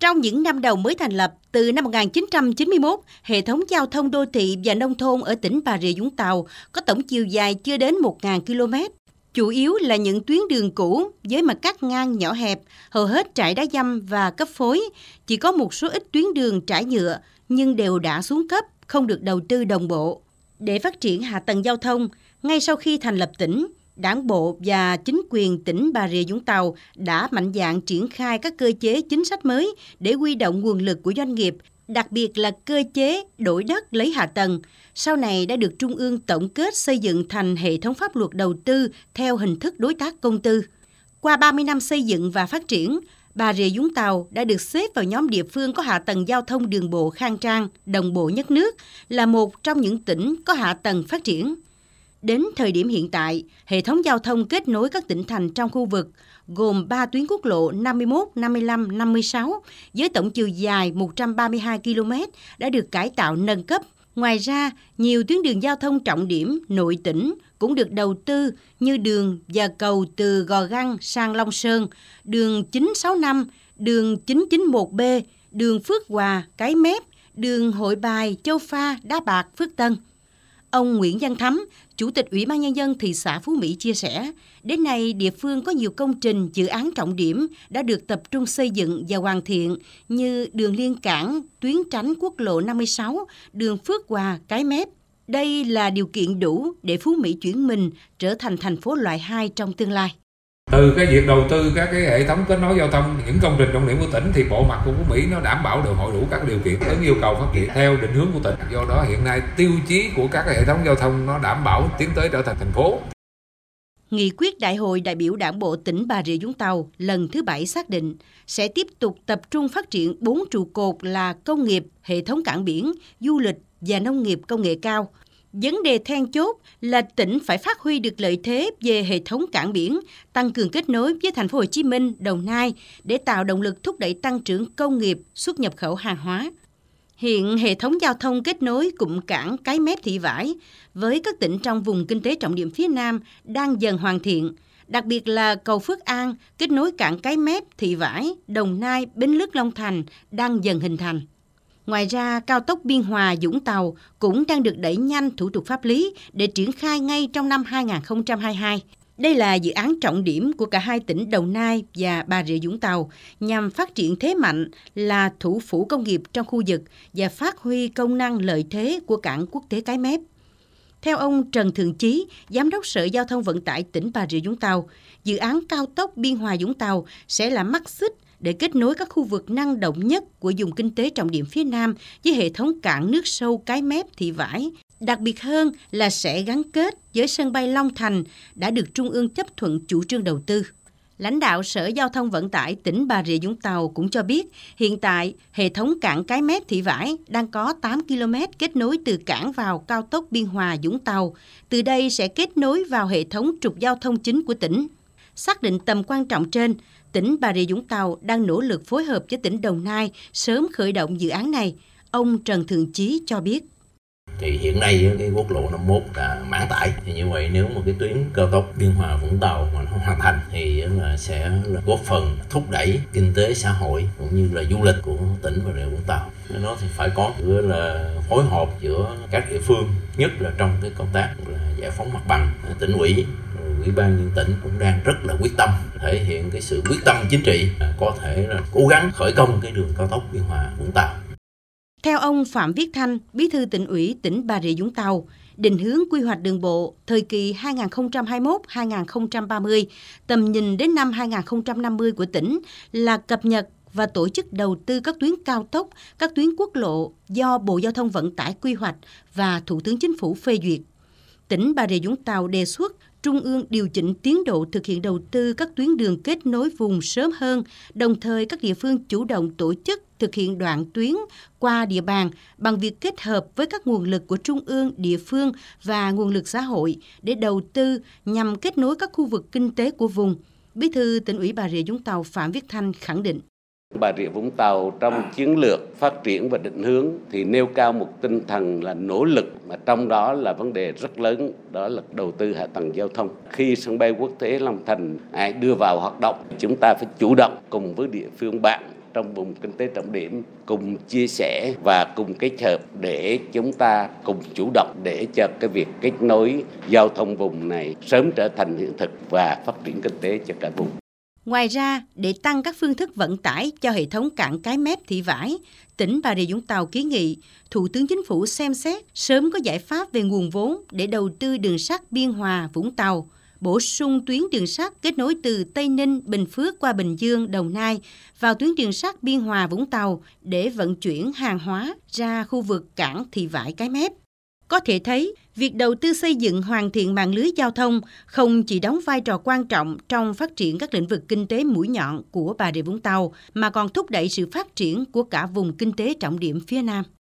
Trong những năm đầu mới thành lập, từ năm 1991, hệ thống giao thông đô thị và nông thôn ở tỉnh Bà Rịa Vũng Tàu có tổng chiều dài chưa đến 1.000 km. Chủ yếu là những tuyến đường cũ với mặt cắt ngang nhỏ hẹp, hầu hết trải đá dăm và cấp phối. Chỉ có một số ít tuyến đường trải nhựa nhưng đều đã xuống cấp, không được đầu tư đồng bộ. Để phát triển hạ tầng giao thông, ngay sau khi thành lập tỉnh, Đảng bộ và chính quyền tỉnh Bà Rịa Vũng Tàu đã mạnh dạn triển khai các cơ chế chính sách mới để huy động nguồn lực của doanh nghiệp, đặc biệt là cơ chế đổi đất lấy hạ tầng. Sau này đã được Trung ương tổng kết xây dựng thành hệ thống pháp luật đầu tư theo hình thức đối tác công tư. Qua 30 năm xây dựng và phát triển, Bà Rịa Vũng Tàu đã được xếp vào nhóm địa phương có hạ tầng giao thông đường bộ khang trang, đồng bộ nhất nước, là một trong những tỉnh có hạ tầng phát triển. Đến thời điểm hiện tại, hệ thống giao thông kết nối các tỉnh thành trong khu vực gồm 3 tuyến quốc lộ 51, 55, 56 với tổng chiều dài 132 km đã được cải tạo nâng cấp. Ngoài ra, nhiều tuyến đường giao thông trọng điểm nội tỉnh cũng được đầu tư như đường và cầu từ Gò Găng sang Long Sơn, đường 965, đường 991B, đường Phước Hòa, Cái Mép, đường Hội Bài, Châu Pha, Đá Bạc, Phước Tân. Ông Nguyễn Văn Thắm, Chủ tịch Ủy ban Nhân dân thị xã Phú Mỹ chia sẻ, đến nay địa phương có nhiều công trình, dự án trọng điểm đã được tập trung xây dựng và hoàn thiện như đường liên cảng, tuyến tránh quốc lộ 56, đường Phước Hòa, Cái Mép. Đây là điều kiện đủ để Phú Mỹ chuyển mình trở thành thành phố loại 2 trong tương lai. Từ cái việc đầu tư các cái hệ thống kết nối giao thông, những công trình trọng điểm của tỉnh thì bộ mặt của Phú Mỹ nó đảm bảo được hội đủ các điều kiện ứng yêu cầu phát triển theo định hướng của tỉnh. Do đó hiện nay tiêu chí của các hệ thống giao thông nó đảm bảo tiến tới trở thành thành phố. Nghị quyết Đại hội đại biểu Đảng bộ tỉnh Bà Rịa Vũng Tàu lần thứ bảy xác định sẽ tiếp tục tập trung phát triển bốn trụ cột là công nghiệp, hệ thống cảng biển, du lịch và nông nghiệp công nghệ cao, Vấn đề then chốt là tỉnh phải phát huy được lợi thế về hệ thống cảng biển, tăng cường kết nối với thành phố Hồ Chí Minh, Đồng Nai để tạo động lực thúc đẩy tăng trưởng công nghiệp, xuất nhập khẩu hàng hóa. Hiện hệ thống giao thông kết nối cụm cảng Cái Mép Thị Vải với các tỉnh trong vùng kinh tế trọng điểm phía Nam đang dần hoàn thiện, đặc biệt là cầu Phước An kết nối cảng Cái Mép, Thị Vải, Đồng Nai, Bến Lức Long Thành đang dần hình thành. Ngoài ra, cao tốc Biên Hòa – dũng Tàu cũng đang được đẩy nhanh thủ tục pháp lý để triển khai ngay trong năm 2022. Đây là dự án trọng điểm của cả hai tỉnh Đồng Nai và Bà Rịa Vũng Tàu nhằm phát triển thế mạnh là thủ phủ công nghiệp trong khu vực và phát huy công năng lợi thế của cảng quốc tế Cái Mép. Theo ông Trần Thượng Chí, Giám đốc Sở Giao thông Vận tải tỉnh Bà Rịa Vũng Tàu, dự án cao tốc Biên Hòa Vũng Tàu sẽ là mắt xích để kết nối các khu vực năng động nhất của vùng kinh tế trọng điểm phía Nam với hệ thống cảng nước sâu cái mép thị vải. Đặc biệt hơn là sẽ gắn kết với sân bay Long Thành đã được Trung ương chấp thuận chủ trương đầu tư. Lãnh đạo Sở Giao thông Vận tải tỉnh Bà Rịa Vũng Tàu cũng cho biết, hiện tại hệ thống cảng Cái Mép Thị Vải đang có 8 km kết nối từ cảng vào cao tốc Biên Hòa Vũng Tàu. Từ đây sẽ kết nối vào hệ thống trục giao thông chính của tỉnh. Xác định tầm quan trọng trên, tỉnh Bà Rịa Vũng Tàu đang nỗ lực phối hợp với tỉnh Đồng Nai sớm khởi động dự án này. Ông Trần Thường Chí cho biết. Thì hiện nay cái quốc lộ 51 đã mãn tải. Thì như vậy nếu mà cái tuyến cao tốc Biên Hòa Vũng Tàu mà nó hoàn thành thì là sẽ là góp phần thúc đẩy kinh tế xã hội cũng như là du lịch của tỉnh Bà Rịa Vũng Tàu. Nó thì phải có là phối hợp giữa các địa phương, nhất là trong cái công tác là giải phóng mặt bằng. Tỉnh ủy ủy ban nhân tỉnh cũng đang rất là quyết tâm thể hiện cái sự quyết tâm chính trị à, có thể là cố gắng khởi công cái đường cao tốc biên hòa vũng tàu theo ông Phạm Viết Thanh, Bí thư tỉnh ủy tỉnh Bà Rịa Vũng Tàu, định hướng quy hoạch đường bộ thời kỳ 2021-2030, tầm nhìn đến năm 2050 của tỉnh là cập nhật và tổ chức đầu tư các tuyến cao tốc, các tuyến quốc lộ do Bộ Giao thông Vận tải quy hoạch và Thủ tướng Chính phủ phê duyệt. Tỉnh Bà Rịa Vũng Tàu đề xuất Trung ương điều chỉnh tiến độ thực hiện đầu tư các tuyến đường kết nối vùng sớm hơn, đồng thời các địa phương chủ động tổ chức thực hiện đoạn tuyến qua địa bàn bằng việc kết hợp với các nguồn lực của trung ương, địa phương và nguồn lực xã hội để đầu tư nhằm kết nối các khu vực kinh tế của vùng. Bí thư tỉnh ủy Bà Rịa Vũng Tàu Phạm Viết Thanh khẳng định. Bà Rịa Vũng Tàu trong chiến lược phát triển và định hướng thì nêu cao một tinh thần là nỗ lực mà trong đó là vấn đề rất lớn đó là đầu tư hạ tầng giao thông. Khi sân bay quốc tế Long Thành à, đưa vào hoạt động, chúng ta phải chủ động cùng với địa phương bạn trong vùng kinh tế trọng điểm cùng chia sẻ và cùng kết hợp để chúng ta cùng chủ động để cho cái việc kết nối giao thông vùng này sớm trở thành hiện thực và phát triển kinh tế cho cả vùng. Ngoài ra, để tăng các phương thức vận tải cho hệ thống cảng cái mép thị vải, tỉnh Bà Rịa Vũng Tàu kiến nghị Thủ tướng Chính phủ xem xét sớm có giải pháp về nguồn vốn để đầu tư đường sắt Biên Hòa, Vũng Tàu, bổ sung tuyến đường sắt kết nối từ Tây Ninh, Bình Phước qua Bình Dương, Đồng Nai vào tuyến đường sắt Biên Hòa, Vũng Tàu để vận chuyển hàng hóa ra khu vực cảng thị vải cái mép. Có thể thấy, việc đầu tư xây dựng hoàn thiện mạng lưới giao thông không chỉ đóng vai trò quan trọng trong phát triển các lĩnh vực kinh tế mũi nhọn của Bà Rịa Vũng Tàu, mà còn thúc đẩy sự phát triển của cả vùng kinh tế trọng điểm phía Nam.